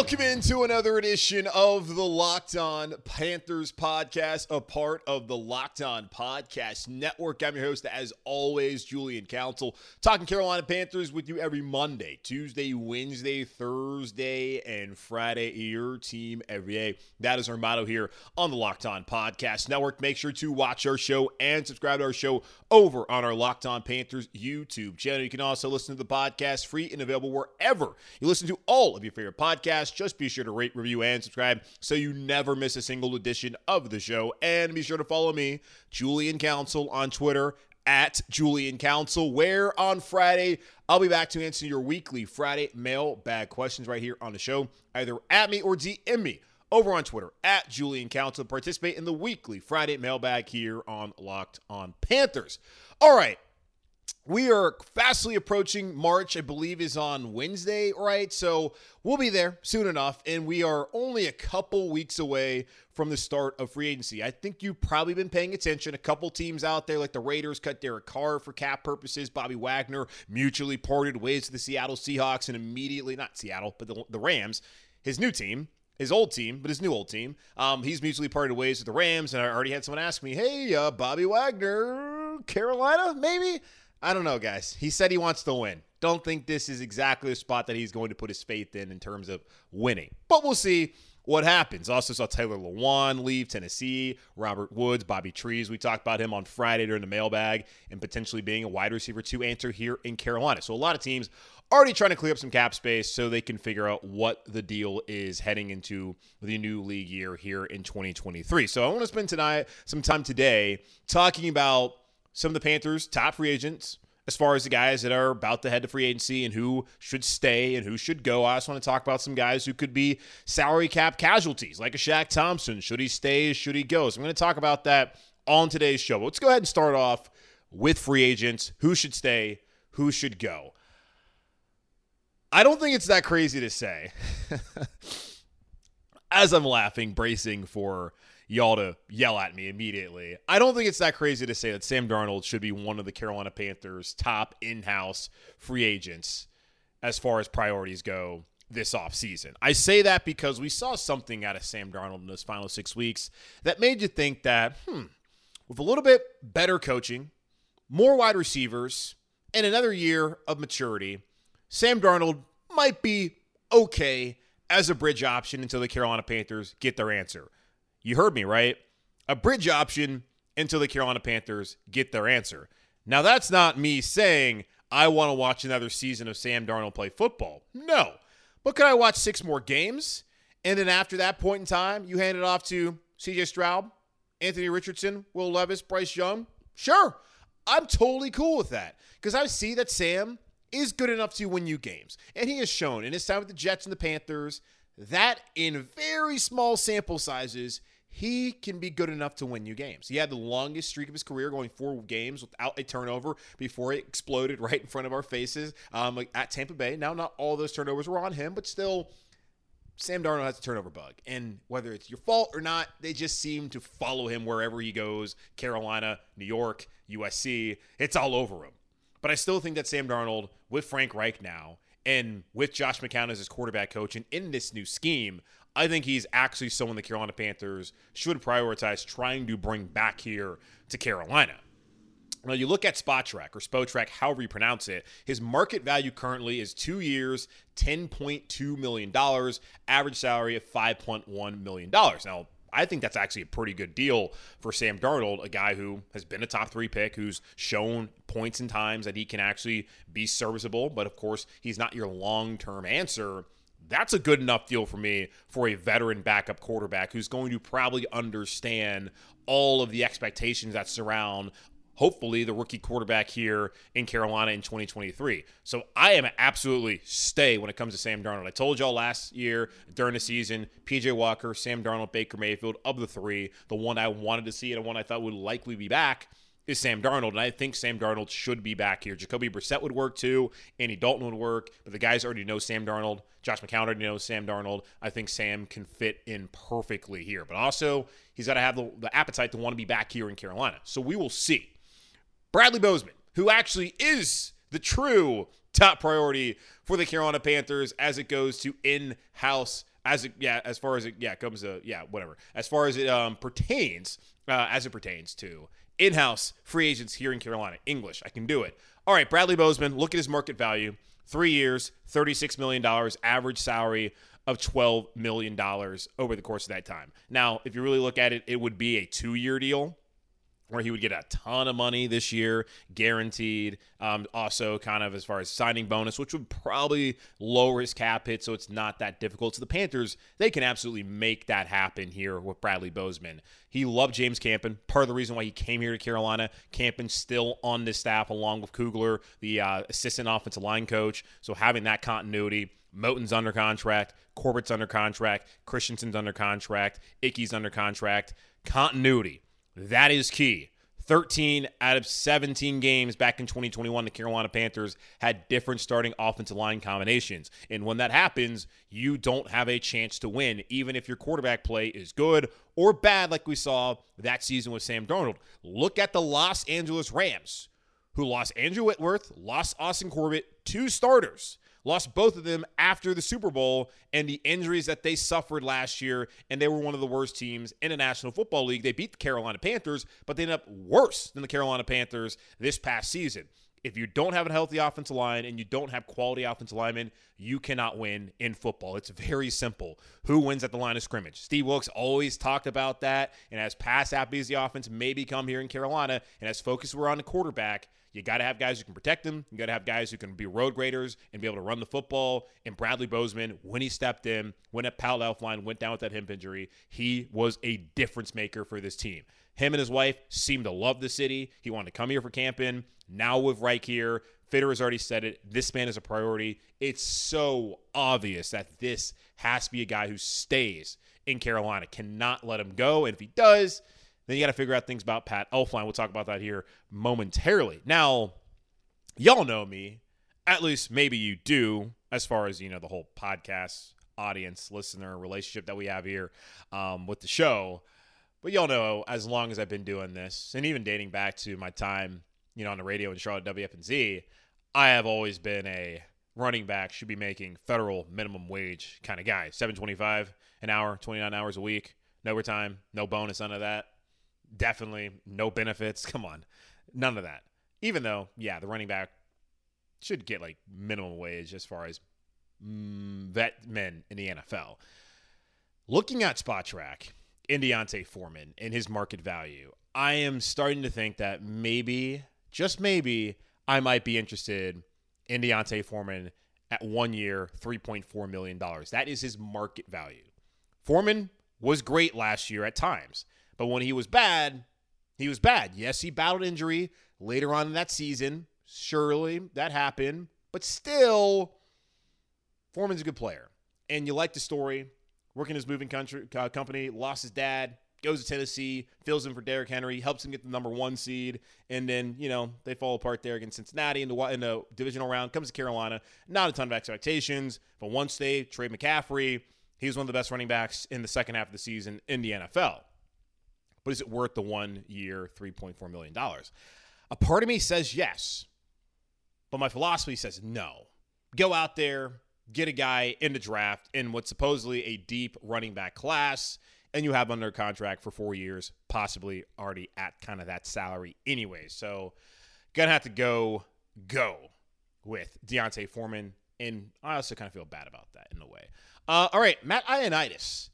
Welcome into another edition of the Locked On Panthers podcast, a part of the Locked On Podcast Network. I'm your host, as always, Julian Council, talking Carolina Panthers with you every Monday, Tuesday, Wednesday, Thursday, and Friday. Your team every day. That is our motto here on the Locked On Podcast Network. Make sure to watch our show and subscribe to our show over on our Locked On Panthers YouTube channel. You can also listen to the podcast free and available wherever you listen to all of your favorite podcasts podcast. Just be sure to rate, review, and subscribe so you never miss a single edition of the show. And be sure to follow me, Julian Council, on Twitter at Julian Council, where on Friday I'll be back to answer your weekly Friday mailbag questions right here on the show. Either at me or DM me over on Twitter at Julian Council. Participate in the weekly Friday mailbag here on Locked on Panthers. All right. We are fastly approaching March, I believe, is on Wednesday, right? So we'll be there soon enough. And we are only a couple weeks away from the start of free agency. I think you've probably been paying attention. A couple teams out there, like the Raiders, cut Derek Carr for cap purposes. Bobby Wagner mutually parted ways to the Seattle Seahawks and immediately, not Seattle, but the, the Rams, his new team, his old team, but his new old team. Um, he's mutually parted ways with the Rams, and I already had someone ask me, "Hey, uh, Bobby Wagner, Carolina, maybe?" I don't know, guys. He said he wants to win. Don't think this is exactly the spot that he's going to put his faith in in terms of winning. But we'll see what happens. Also saw Taylor Lewan leave Tennessee, Robert Woods, Bobby Trees. We talked about him on Friday during the mailbag and potentially being a wide receiver two answer here in Carolina. So a lot of teams already trying to clear up some cap space so they can figure out what the deal is heading into the new league year here in 2023. So I want to spend tonight some time today talking about some of the Panthers' top free agents as far as the guys that are about to head to free agency and who should stay and who should go. I just want to talk about some guys who could be salary cap casualties, like a Shaq Thompson. Should he stay? Should he go? So I'm going to talk about that on today's show. But let's go ahead and start off with free agents. Who should stay? Who should go? I don't think it's that crazy to say. As I'm laughing, bracing for y'all to yell at me immediately. I don't think it's that crazy to say that Sam Darnold should be one of the Carolina Panthers' top in house free agents as far as priorities go this offseason. I say that because we saw something out of Sam Darnold in those final six weeks that made you think that, hmm, with a little bit better coaching, more wide receivers, and another year of maturity, Sam Darnold might be okay as a bridge option until the Carolina Panthers get their answer. You heard me, right? A bridge option until the Carolina Panthers get their answer. Now, that's not me saying I want to watch another season of Sam Darnold play football. No. But could I watch six more games? And then after that point in time, you hand it off to CJ Stroud, Anthony Richardson, Will Levis, Bryce Young? Sure. I'm totally cool with that because I see that Sam is good enough to win you games. And he has shown in his time with the Jets and the Panthers that in very small sample sizes, he can be good enough to win you games. He had the longest streak of his career, going four games without a turnover before it exploded right in front of our faces um, at Tampa Bay. Now, not all those turnovers were on him, but still, Sam Darnold has a turnover bug. And whether it's your fault or not, they just seem to follow him wherever he goes Carolina, New York, USC. It's all over him. But I still think that Sam Darnold, with Frank Reich now, and with Josh McCown as his quarterback coach, and in this new scheme, I think he's actually someone the Carolina Panthers should prioritize trying to bring back here to Carolina. Now, you look at Spotrac or Spotrac, however you pronounce it, his market value currently is two years, $10.2 million, average salary of $5.1 million. Now, I think that's actually a pretty good deal for Sam Darnold, a guy who has been a top three pick, who's shown points and times that he can actually be serviceable. But of course, he's not your long term answer That's a good enough deal for me for a veteran backup quarterback who's going to probably understand all of the expectations that surround hopefully the rookie quarterback here in Carolina in 2023. So I am absolutely stay when it comes to Sam Darnold. I told y'all last year during the season, PJ Walker, Sam Darnold, Baker Mayfield, of the three, the one I wanted to see and the one I thought would likely be back is Sam Darnold, and I think Sam Darnold should be back here. Jacoby Brissett would work too, Andy Dalton would work, but the guys already know Sam Darnold. Josh McCown already knows Sam Darnold. I think Sam can fit in perfectly here, but also he's got to have the, the appetite to want to be back here in Carolina. So we will see. Bradley Bozeman, who actually is the true top priority for the Carolina Panthers as it goes to in-house as it yeah as far as it yeah comes to yeah whatever as far as it um pertains uh, as it pertains to in-house free agents here in Carolina. English I can do it. All right Bradley Bozeman look at his market value. Three years $36 million average salary of $12 million over the course of that time. Now if you really look at it it would be a two-year deal where he would get a ton of money this year, guaranteed. Um, also, kind of as far as signing bonus, which would probably lower his cap hit, so it's not that difficult. So the Panthers, they can absolutely make that happen here with Bradley Bozeman. He loved James Campen. Part of the reason why he came here to Carolina. Campen's still on the staff along with Kugler, the uh, assistant offensive line coach. So having that continuity. Moton's under contract, Corbett's under contract, Christensen's under contract, Icky's under contract. Continuity that is key. 13 out of 17 games back in 2021, the Carolina Panthers had different starting offensive line combinations. And when that happens, you don't have a chance to win, even if your quarterback play is good or bad, like we saw that season with Sam Darnold. Look at the Los Angeles Rams, who lost Andrew Whitworth, lost Austin Corbett, two starters lost both of them after the Super Bowl and the injuries that they suffered last year. And they were one of the worst teams in the National Football League. They beat the Carolina Panthers, but they ended up worse than the Carolina Panthers this past season. If you don't have a healthy offensive line and you don't have quality offensive linemen, you cannot win in football. It's very simple. Who wins at the line of scrimmage? Steve Wilks always talked about that. And as pass happy as the offense may become here in Carolina, and as focus we're on the quarterback, you got to have guys who can protect them. You got to have guys who can be road graders and be able to run the football. And Bradley Bozeman, when he stepped in, when at Pat Elflein went down with that hip injury, he was a difference maker for this team. Him and his wife seemed to love the city. He wanted to come here for Campen. Now with Reich here, Fitter has already said it. This man is a priority. It's so obvious that this has to be a guy who stays in Carolina. Cannot let him go. And if he does, then you got to figure out things about Pat Elflein. We'll talk about that here momentarily. Now, y'all know me. At least maybe you do, as far as, you know, the whole podcast audience, listener relationship that we have here um, with the show. But y'all know, as long as I've been doing this, and even dating back to my time, you know, on the radio in Charlotte WFNZ, I have always been a running back should be making federal minimum wage kind of guy. 725 an hour, 29 hours a week, no overtime, no bonus, none of that definitely no benefits. Come on, none of that. Even though, yeah, the running back should get like minimum wage as far as mm, vet men in the NFL. Looking at Spotrac in D'Onta Foreman and his market value, I am starting to think that maybe, just maybe, I might be interested in D'Onta Foreman at one year, $3.4 million. That is his market value. Foreman was great last year at times. But when he was bad, he was bad. Yes, he battled injury later on in that season. Surely that happened. But still, Foreman's a good player. And you like the story. Working his moving country, uh, company, lost his dad, goes to Tennessee, fills in for Derrick Henry, helps him get the number one seed, and then you know they fall apart there against Cincinnati in the in the divisional round. Comes to Carolina, not a ton of expectations, but once they trade McCaffrey, he was one of the best running backs in the second half of the season in the NFL but is it worth the one year, $3.4 million? A part of me says yes, but my philosophy says no. Go out there, get a guy in the draft in what's supposedly a deep running back class, and you have under contract for four years, possibly already at kind of that salary anyway. So, gonna have to go, go with D'Onta Foreman. And I also kind of feel bad about that in a way. Uh, all right, Matt Ioannidis,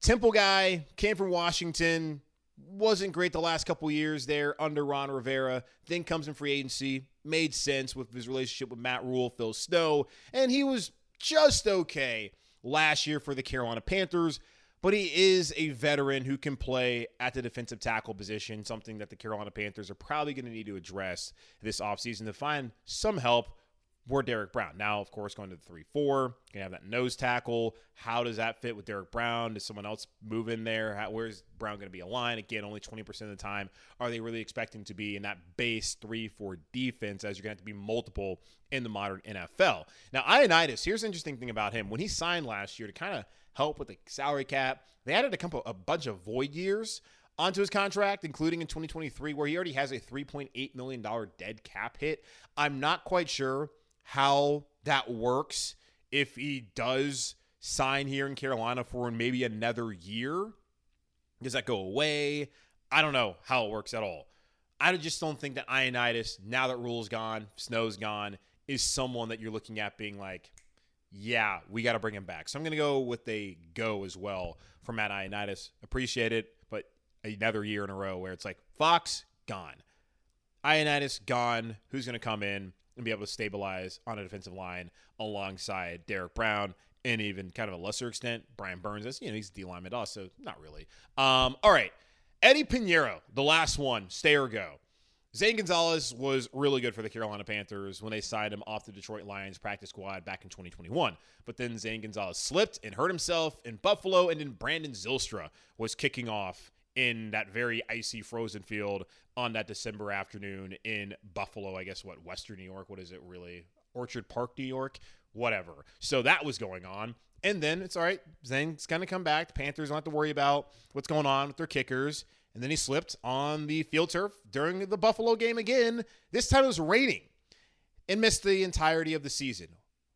Temple guy, came from Washington, wasn't great the last couple years there under Ron Rivera. Then comes in free agency, made sense with his relationship with Matt Rhule, Phil Snow, and he was just okay last year for the Carolina Panthers, but he is a veteran who can play at the defensive tackle position, something that the Carolina Panthers are probably going to need to address this offseason to find some help for Derrick Brown. Now, of course, going to the 3 4, you have that nose tackle. How does that fit with Derrick Brown? Does someone else move in there? How, where's Brown going to be aligned? Again, only 20% of the time are they really expecting to be in that base 3 4 defense as you're going to have to be multiple in the modern NFL. Now, Ioannidis, here's the interesting thing about him. When he signed last year to kind of help with the salary cap, they added a couple a bunch of void years onto his contract, including in 2023, where he already has a $3.8 million dead cap hit. I'm not quite sure how that works if he does sign here in Carolina for maybe another year. Does that go away? I don't know how it works at all. I just don't think that Ioannidis, now that Rhule's gone, Snow's gone, is someone that you're looking at being like, yeah, we got to bring him back. So I'm going to go with a go as well for Matt Ioannidis. Appreciate it, but another year in a row where it's like Fox gone, Ioannidis gone. Who's going to come in? And be able to stabilize on a defensive line alongside Derrick Brown and even kind of a lesser extent Brian Burns. As you know, he's D lineman also, not really. Um, all right, Eddie Piñeiro, the last one, stay or go. Zane Gonzalez was really good for the Carolina Panthers when they signed him off the Detroit Lions practice squad back in 2021. But then Zane Gonzalez slipped and hurt himself in Buffalo, and then Brandon Zylstra was kicking off in that very icy frozen field on that December afternoon in Buffalo, I guess what Western New York, what is it really? Orchard Park, New York, whatever. So that was going on. And then it's all right. Zane's going to come back. The Panthers don't have to worry about what's going on with their kickers. And then he slipped on the field turf during the Buffalo game again. This time it was raining and missed the entirety of the season.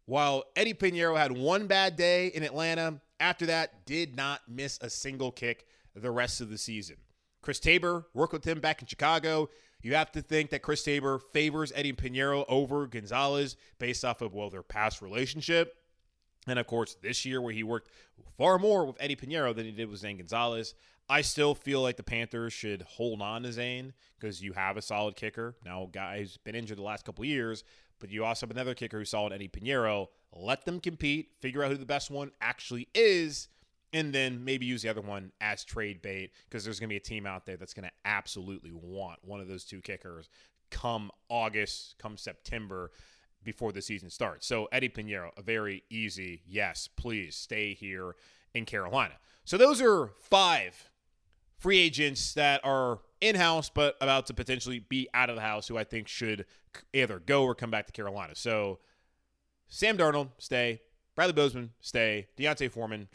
While Eddie Piñeiro had one bad day in Atlanta, after that, did not miss a single kick the rest of the season. Chris Tabor worked with him back in Chicago. You have to think that Chris Tabor favors Eddie Piñeiro over Gonzalez based off of, well, their past relationship. And of course, this year where he worked far more with Eddie Piñeiro than he did with Zane Gonzalez. I still feel like the Panthers should hold on to Zane because you have a solid kicker. Now, guy's been injured the last couple years, but you also have another kicker who's solid, Eddie Piñeiro. Let them compete, figure out who the best one actually is, and then maybe use the other one as trade bait because there's going to be a team out there that's going to absolutely want one of those two kickers come August, come September before the season starts. So Eddie Piñeiro, a very easy yes, please stay here in Carolina. So those are five free agents that are in house but about to potentially be out of the house who I think should either go or come back to Carolina. So Sam Darnold, stay. Bradley Bozeman, stay. D'Onta Foreman,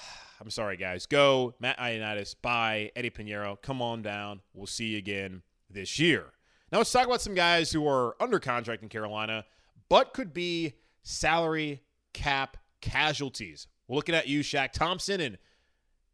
I'm sorry, guys. Go. Matt Ioannidis. Bye. Eddie Piñeiro. Come on down. We'll see you again this year. Now let's talk about some guys who are under contract in Carolina, but could be salary cap casualties. We're looking at you, Shaq Thompson, and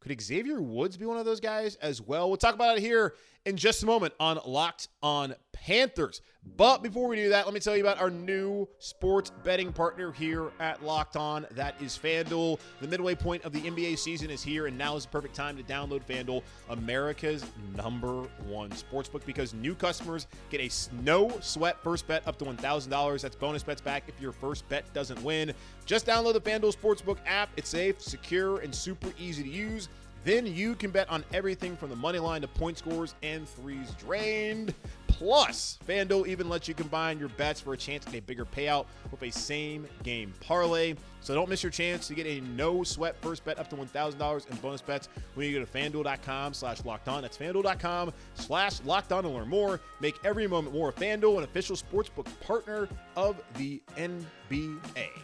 could Xavier Woods be one of those guys as well? We'll talk about it here in just a moment on Locked on Panthers. But before we do that, let me tell you about our new sports betting partner here at Locked On. That is FanDuel. The midway point of the NBA season is here, and now is the perfect time to download FanDuel, America's number one sportsbook, because new customers get a no sweat first bet up to $1,000. That's bonus bets back if your first bet doesn't win. Just download the FanDuel Sportsbook app. It's safe, secure, and super easy to use. Then you can bet on everything from the money line to point scores and threes drained. Plus, FanDuel even lets you combine your bets for a chance at a bigger payout with a same game parlay. So don't miss your chance to get a no sweat first bet up to $1,000 in bonus bets when you go to fanduel.com slash locked on. That's fanduel.com slash locked on to learn more. Make every moment more. FanDuel, an official sportsbook partner of the NBA.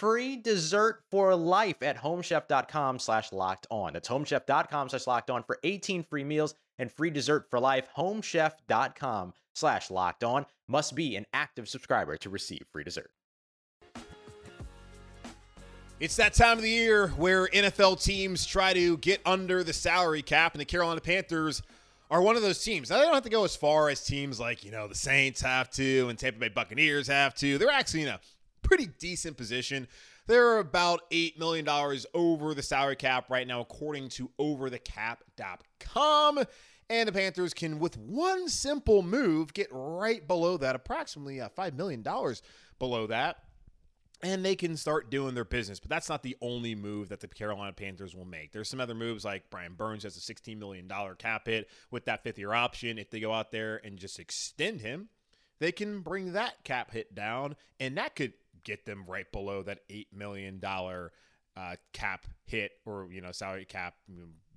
free dessert for life at homechef.com slash locked on. That's homechef.com slash locked on for 18 free meals and free dessert for life. Homechef.com slash locked on must be an active subscriber to receive free dessert. It's that time of the year where NFL teams try to get under the salary cap, and the Carolina Panthers are one of those teams. Now, they don't have to go as far as teams like, you know, the Saints have to and Tampa Bay Buccaneers have to. They're actually in a pretty decent position. They're about $8 million over the salary cap right now, according to overthecap.com. And the Panthers can, with one simple move, get right below that, approximately uh, $5 million below that and they can start doing their business. But that's not the only move that the Carolina Panthers will make. There's some other moves like Brian Burns has a $16 million cap hit with that fifth year option. If they go out there and just extend him, they can bring that cap hit down, and that could get them right below that $8 million uh, cap hit or, you know, salary cap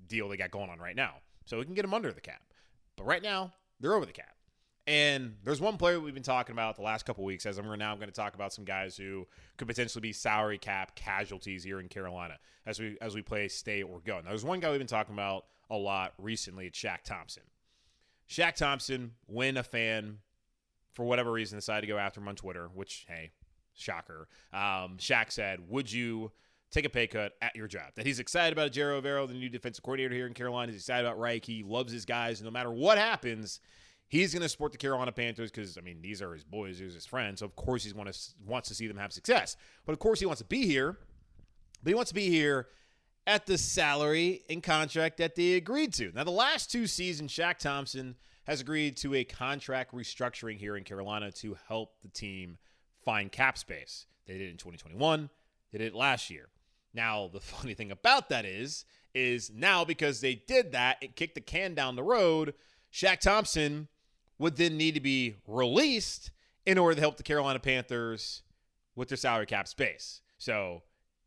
deal they got going on right now. So we can get them under the cap. But right now, they're over the cap. And there's one player we've been talking about the last couple weeks, as I'm now going to talk about some guys who could potentially be salary cap casualties here in Carolina as we as we play stay or go. Now, there's one guy we've been talking about a lot recently. It's Shaq Thompson. Shaq Thompson, when a fan for whatever reason decided to go after him on Twitter, which hey, shocker. Um, Shaq said, "Would you?" take a pay cut at your job. That he's excited about Ejiro Evero, the new defensive coordinator here in Carolina. He's excited about Reich. He loves his guys. No matter what happens, He's going to support the Carolina Panthers because I mean these are his boys, these are his friends. So of course he's want to wants to see them have success. But of course he wants to be here. But he wants to be here at the salary and contract that they agreed to. Now the last two seasons, Shaq Thompson has agreed to a contract restructuring here in Carolina to help the team find cap space. They did it in 2021. They did it last year. Now the funny thing about that is, is now because they did that, it kicked the can down the road. Shaq Thompson would then need to be released in order to help the Carolina Panthers with their salary cap space. So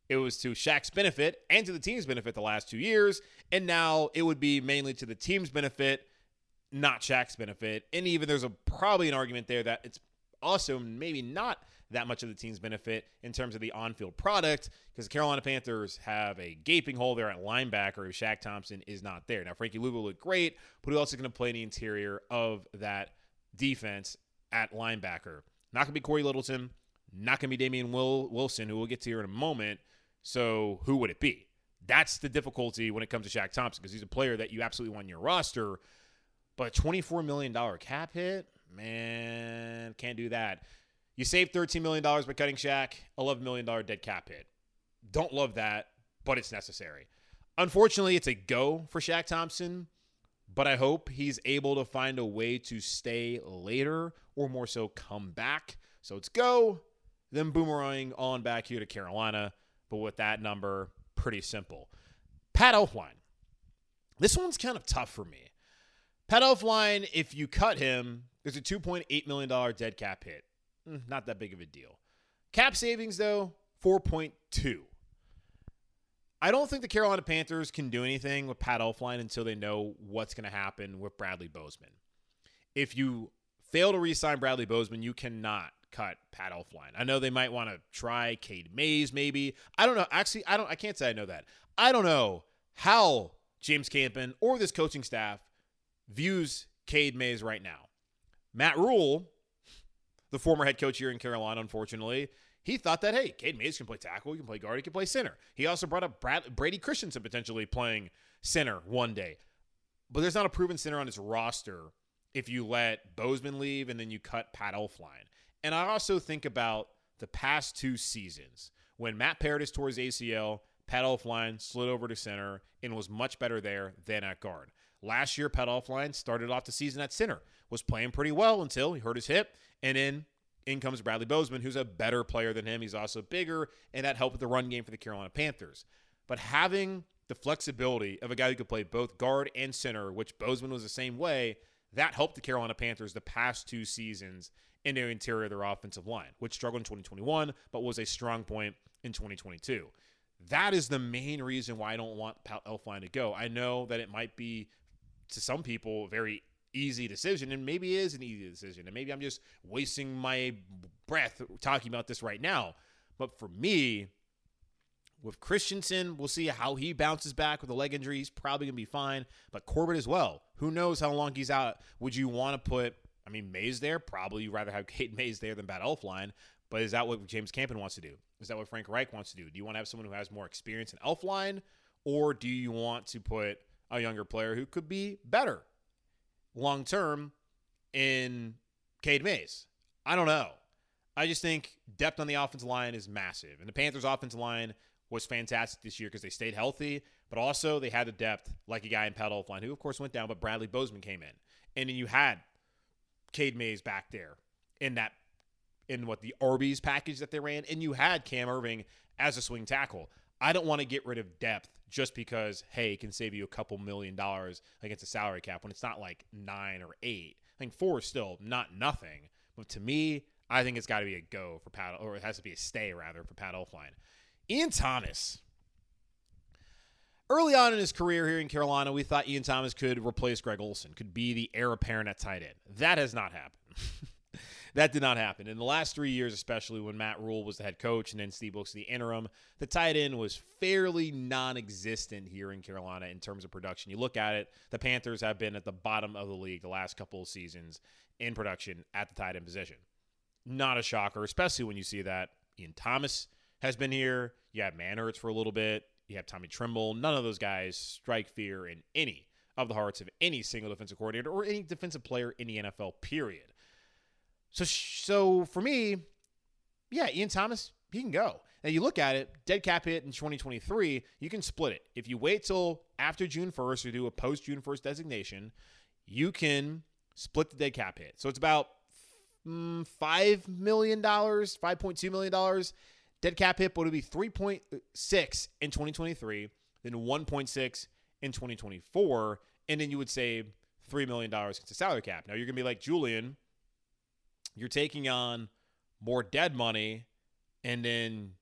it was to Shaq's benefit and to the team's benefit the last two years. And now it would be mainly to the team's benefit, not Shaq's benefit. And even there's a probably an argument there that it's also maybe not that much of the team's benefit in terms of the on-field product because the Carolina Panthers have a gaping hole there at linebacker if Shaq Thompson is not there. Now Frankie Luvu looked great, but who else is going to play in the interior of that defense at linebacker? Not going to be Cory Littleton, not going to be Damien Will- Wilson, who we'll get to here in a moment. So who would it be? That's the difficulty when it comes to Shaq Thompson because he's a player that you absolutely want in your roster. But a $24 million cap hit, man, can't do that. You save $13 million by cutting Shaq, $11 million dead cap hit. Don't love that, but it's necessary. Unfortunately, it's a go for Shaq Thompson, but I hope he's able to find a way to stay later or more so come back. So it's go, then boomerang on back here to Carolina. But with that number, pretty simple. Pat Elflein. This one's kind of tough for me. Pat Elflein, if you cut him, there's a $2.8 million dead cap hit. Mm, not that big of a deal. Cap savings, though, 4.2. I don't think the Carolina Panthers can do anything with Pat Elflein until they know what's going to happen with Bradley Bozeman. If you fail to re-sign Bradley Bozeman, you cannot cut Pat Elflein. I know they might want to try Cade Mays, maybe. I don't know. Actually, I don't. I can't say I know that. I don't know how James Campen or this coaching staff views Cade Mays right now. Matt Rhule, the former head coach here in Carolina, unfortunately, he thought that, hey, Cade Mays can play tackle, he can play guard, he can play center. He also brought up Brad, Brady Christensen potentially playing center one day. But there's not a proven center on his roster if you let Bozeman leave and then you cut Pat Elflein. And I also think about the past two seasons when Matt Paradis tore his ACL, Pat Elflein slid over to center and was much better there than at guard. Last year, Pat Elflein started off the season at center, was playing pretty well until he hurt his hip, and then in comes Bradley Bozeman, who's a better player than him. He's also bigger, and that helped with the run game for the Carolina Panthers. But having the flexibility of a guy who could play both guard and center, which Bozeman was the same way, that helped the Carolina Panthers the past two seasons in their interior of their offensive line, which struggled in 2021, but was a strong point in 2022. That is the main reason why I don't want Pat Elflein to go. I know that it might be to some people very easy decision, and maybe it is an easy decision, and maybe I'm just wasting my breath talking about this right now. But for me, with Christensen, we'll see how he bounces back with a leg injury. He's probably going to be fine. But Corbett as well. Who knows how long he's out? Would you want to put, I mean, Mays there? Probably you'd rather have Cade Mays there than Pat Elflein But is that what James Campen wants to do? Is that what Frank Reich wants to do? Do you want to have someone who has more experience in elf line Or do you want to put a younger player who could be better long term in Cade Mays? I don't know. I just think depth on the offensive line is massive. And the Panthers' offensive line was fantastic this year because they stayed healthy, but also they had the depth, like a guy in Pat Elflein, who of course went down, but Bradley Bozeman came in. And then you had Cade Mays back there in that in what the Arby's package that they ran, and you had Cam Erving as a swing tackle. I don't want to get rid of depth just because, hey, it can save you a couple million dollars against a salary cap when it's not like nine or eight. I think four is still not nothing. But to me, I think it's got to be a go for Pat, or it has to be a stay rather for Pat Elflein. Ian Thomas. Early on in his career here in Carolina, we thought Ian Thomas could replace Greg Olsen, could be the heir apparent at tight end. That has not happened. that did not happen. In the last three years, especially when Matt Rhule was the head coach and then Steve Wilks the interim, the tight end was fairly non existent here in Carolina in terms of production. You look at it, the Panthers have been at the bottom of the league the last couple of seasons in production at the tight end position. Not a shocker, especially when you see that Ian Thomas has been here. You have Manhertz for a little bit. You have Tommy Tremble. None of those guys strike fear in any of the hearts of any single defensive coordinator or any defensive player in the NFL, period. So, so for me, yeah, Ian Thomas, he can go. Now you look at it, dead cap hit in 2023, you can split it. If you wait till after June 1st or do a post June 1st designation, you can split the dead cap hit. So it's about mm, $5 million, $5.2 million Dead cap hit would be 3.6 in 2023, then 1.6 in 2024, and then you would save $3 million against the salary cap. Now you're to be like, Julian, you're taking on more dead money, and then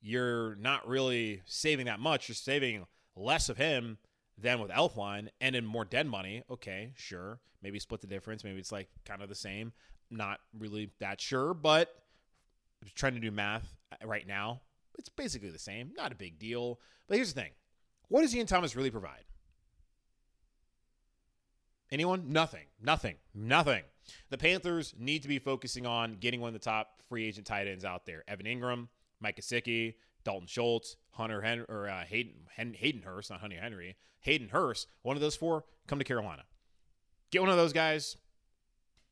you're not really saving that much. You're saving less of him than with Elflein, and in more dead money. Okay, sure. Maybe split the difference. Maybe it's like kind of the same. Not really that sure, but trying to do math right now. It's basically the same. Not a big deal. But here's the thing what does Ian Thomas really provide? Anyone? Nothing. Nothing. Nothing. The Panthers need to be focusing on getting one of the top free agent tight ends out there. Evan Engram, Mike Gesicki, Dalton Schultz, Hunter Hen- or uh, Hayden Hayden Hurst, not Hunter Henry, Hayden Hurst. One of those four come to Carolina. Get one of those guys.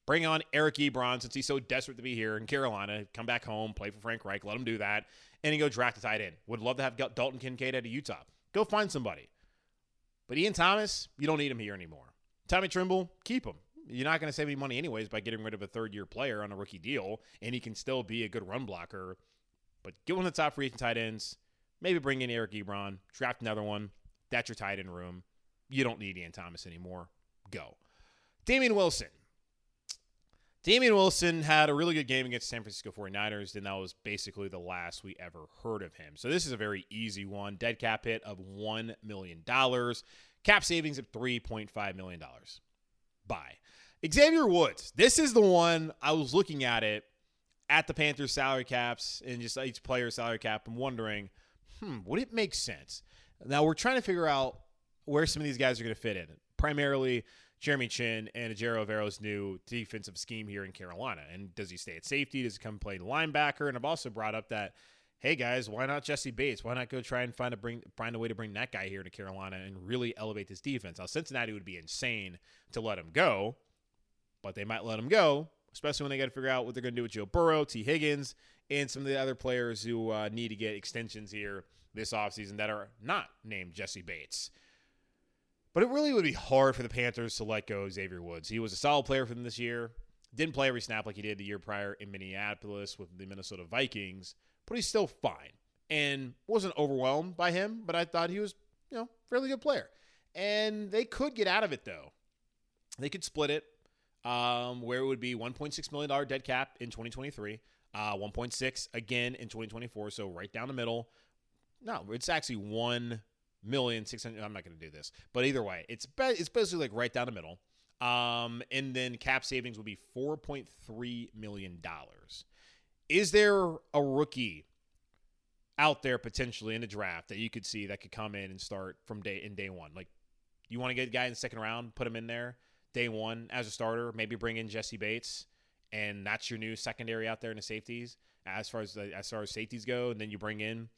Bring on Eric Ebron since he's so desperate to be here in Carolina. Come back home, play for Frank Reich. Let him do that. And he go draft a tight end. Would love to have Dalton Kincaid out of Utah. Go find somebody. But Ian Thomas, you don't need him here anymore. Tommy Tremble, keep him. You're not going to save any money anyways by getting rid of a third year player on a rookie deal, and he can still be a good run blocker. But get one of the top free agent tight ends. Maybe bring in Eric Ebron, draft another one. That's your tight end room. You don't need Ian Thomas anymore. Go. Damien Wilson. Damien Wilson had a really good game against San Francisco 49ers, and that was basically the last we ever heard of him. So this is a very easy one. Dead cap hit of $1 million, cap savings of $3.5 million. Bye. Xavier Woods. This is the one I was looking at it at the Panthers salary caps and just each player's salary cap and wondering, hmm, would it make sense? Now we're trying to figure out where some of these guys are going to fit in. Primarily, Jeremy Chinn and Ejiro Evero's new defensive scheme here in Carolina. And does he stay at safety? Does he come play linebacker? And I've also brought up that, hey guys, why not Jessie Bates? Why not go try and find a bring find a way to bring that guy here to Carolina and really elevate this defense? Now Cincinnati would be insane to let him go, but they might let him go, especially when they got to figure out what they're going to do with Joe Burrow, Tee Higgins, and some of the other players who uh, need to get extensions here this offseason that are not named Jessie Bates. But it really would be hard for the Panthers to let go Xavier Woods. He was a solid player for them this year. Didn't play every snap like he did the year prior in Minneapolis with the Minnesota Vikings, but he's still fine. And wasn't overwhelmed by him, but I thought he was, you know, fairly good player. And they could get out of it though. They could split it, um, where it would be 1.6 million dollar dead cap in 2023, uh, 1.6 again in 2024. So right down the middle. No, it's actually one million six hundred. I'm not going to do this, but either way, it's be, it's basically like right down the middle. Um, and then cap savings will be $4.3 million. Is there a rookie out there potentially in the draft that you could see that could come in and start from day in day one? Like, you want to get a guy in the second round, put him in there day one as a starter, maybe bring in Jessie Bates, and that's your new secondary out there in the safeties as far as as far as safeties go, and then you bring in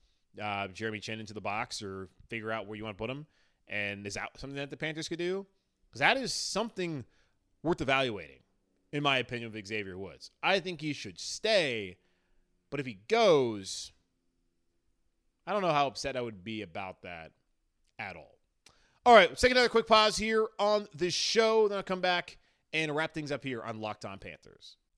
uh, Jeremy Chinn into the box or figure out where you want to put him. And is that something that the Panthers could do? Because that is something worth evaluating, in my opinion, of Xavier Woods. I think he should stay, but if he goes, I don't know how upset I would be about that at all. All right, let's take another quick pause here on the show. Then I'll come back and wrap things up here on Locked On Panthers.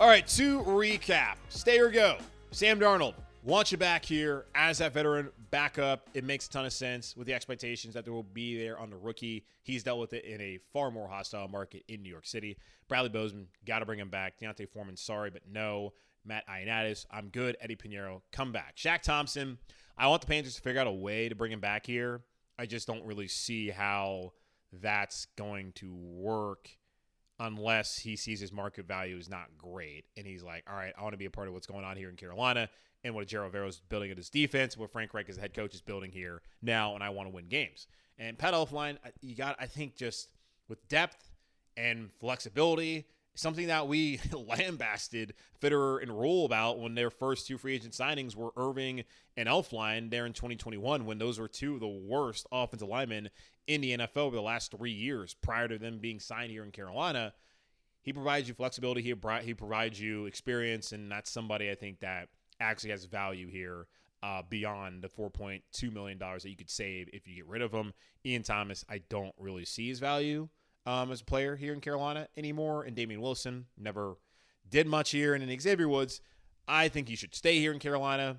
All right, to recap, stay or go. Sam Darnold, want you back here as that veteran backup. It makes a ton of sense with the expectations that there will be there on the rookie. He's dealt with it in a far more hostile market in New York City. Bradley Bozeman, got to bring him back. D'Onta Foreman, sorry, but no. Matt Ioannidis, I'm good. Eddie Piñeiro, come back. Shaq Thompson, I want the Panthers to figure out a way to bring him back here. I just don't really see how that's going to work unless he sees his market value is not great and he's like, all right, I want to be a part of what's going on here in Carolina and what Ejiro Evero's building at his defense, what Frank Reich as head coach is building here now, and I want to win games. And Pat Elflein, you got, I think, just with depth and flexibility, something that we lambasted Fitterer and Rhule about when their first two free agent signings were Erving and Elflein there in 2021, when those were two of the worst offensive linemen in the NFL over the last three years prior to them being signed here in Carolina. He provides you flexibility. He, he provides you experience, and that's somebody I think that actually has value here uh, beyond the $4.2 million that you could save if you get rid of him. Ian Thomas, I don't really see his value um, as a player here in Carolina anymore. And Damien Wilson never did much here. And in Xavier Woods, I think he should stay here in Carolina.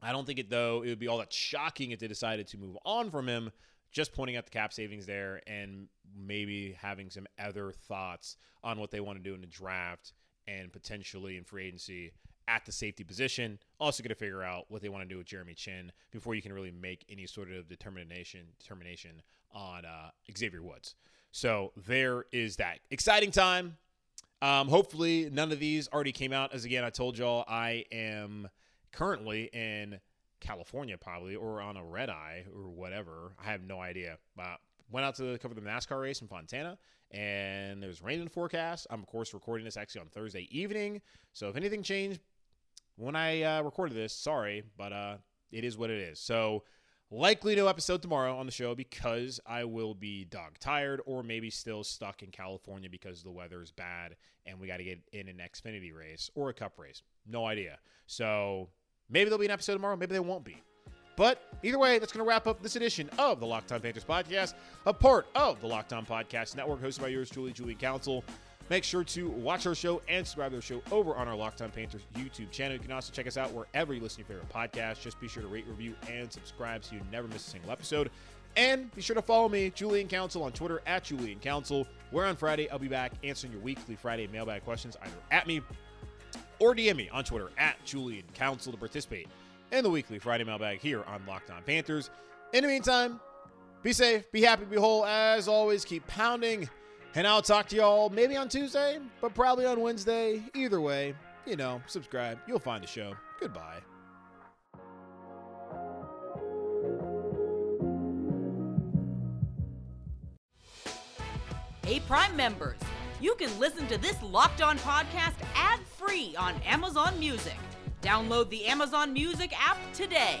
I don't think it, though, it would be all that shocking if they decided to move on from him just pointing out the cap savings there and maybe having some other thoughts on what they want to do in the draft and potentially in free agency at the safety position. Also, going to figure out what they want to do with Jeremy Chinn before you can really make any sort of determination determination on uh, Xavier Woods. So there is that exciting time. Um, hopefully, none of these already came out. As again, I told y'all, I am currently in California probably or on a red eye or whatever. I have no idea. Uh, went out to cover the NASCAR race in Fontana and there's rain in the forecast. I'm of course recording this actually on Thursday evening. So if anything changed when I uh, recorded this, sorry, but uh, it is what it is. So likely no episode tomorrow on the show because I will be dog tired or maybe still stuck in California because the weather is bad and we got to get in an Xfinity race or a Cup race. No idea. So Maybe there'll be an episode tomorrow. Maybe there won't be. But either way, that's going to wrap up this edition of the Locked On Panthers podcast, a part of the Locked On Podcast Network, hosted by yours truly, Julie Council. Make sure to watch our show and subscribe to our show over on our Locked On Panthers YouTube channel. You can also check us out wherever you listen to your favorite podcast. Just be sure to rate, review, and subscribe so you never miss a single episode. And be sure to follow me, Julian Council, on Twitter at Julian Council, where on Friday I'll be back answering your weekly Friday mailbag questions either at me or DM me on Twitter at Julian Council to participate in the weekly Friday mailbag here on Locked On Panthers. In the meantime, be safe, be happy, be whole. As always, keep pounding. And I'll talk to y'all maybe on Tuesday, but probably on Wednesday. Either way, you know, subscribe. You'll find the show. Goodbye. Hey, Prime members you can listen to this Locked On podcast ad free on Amazon Music. Download the Amazon Music app today.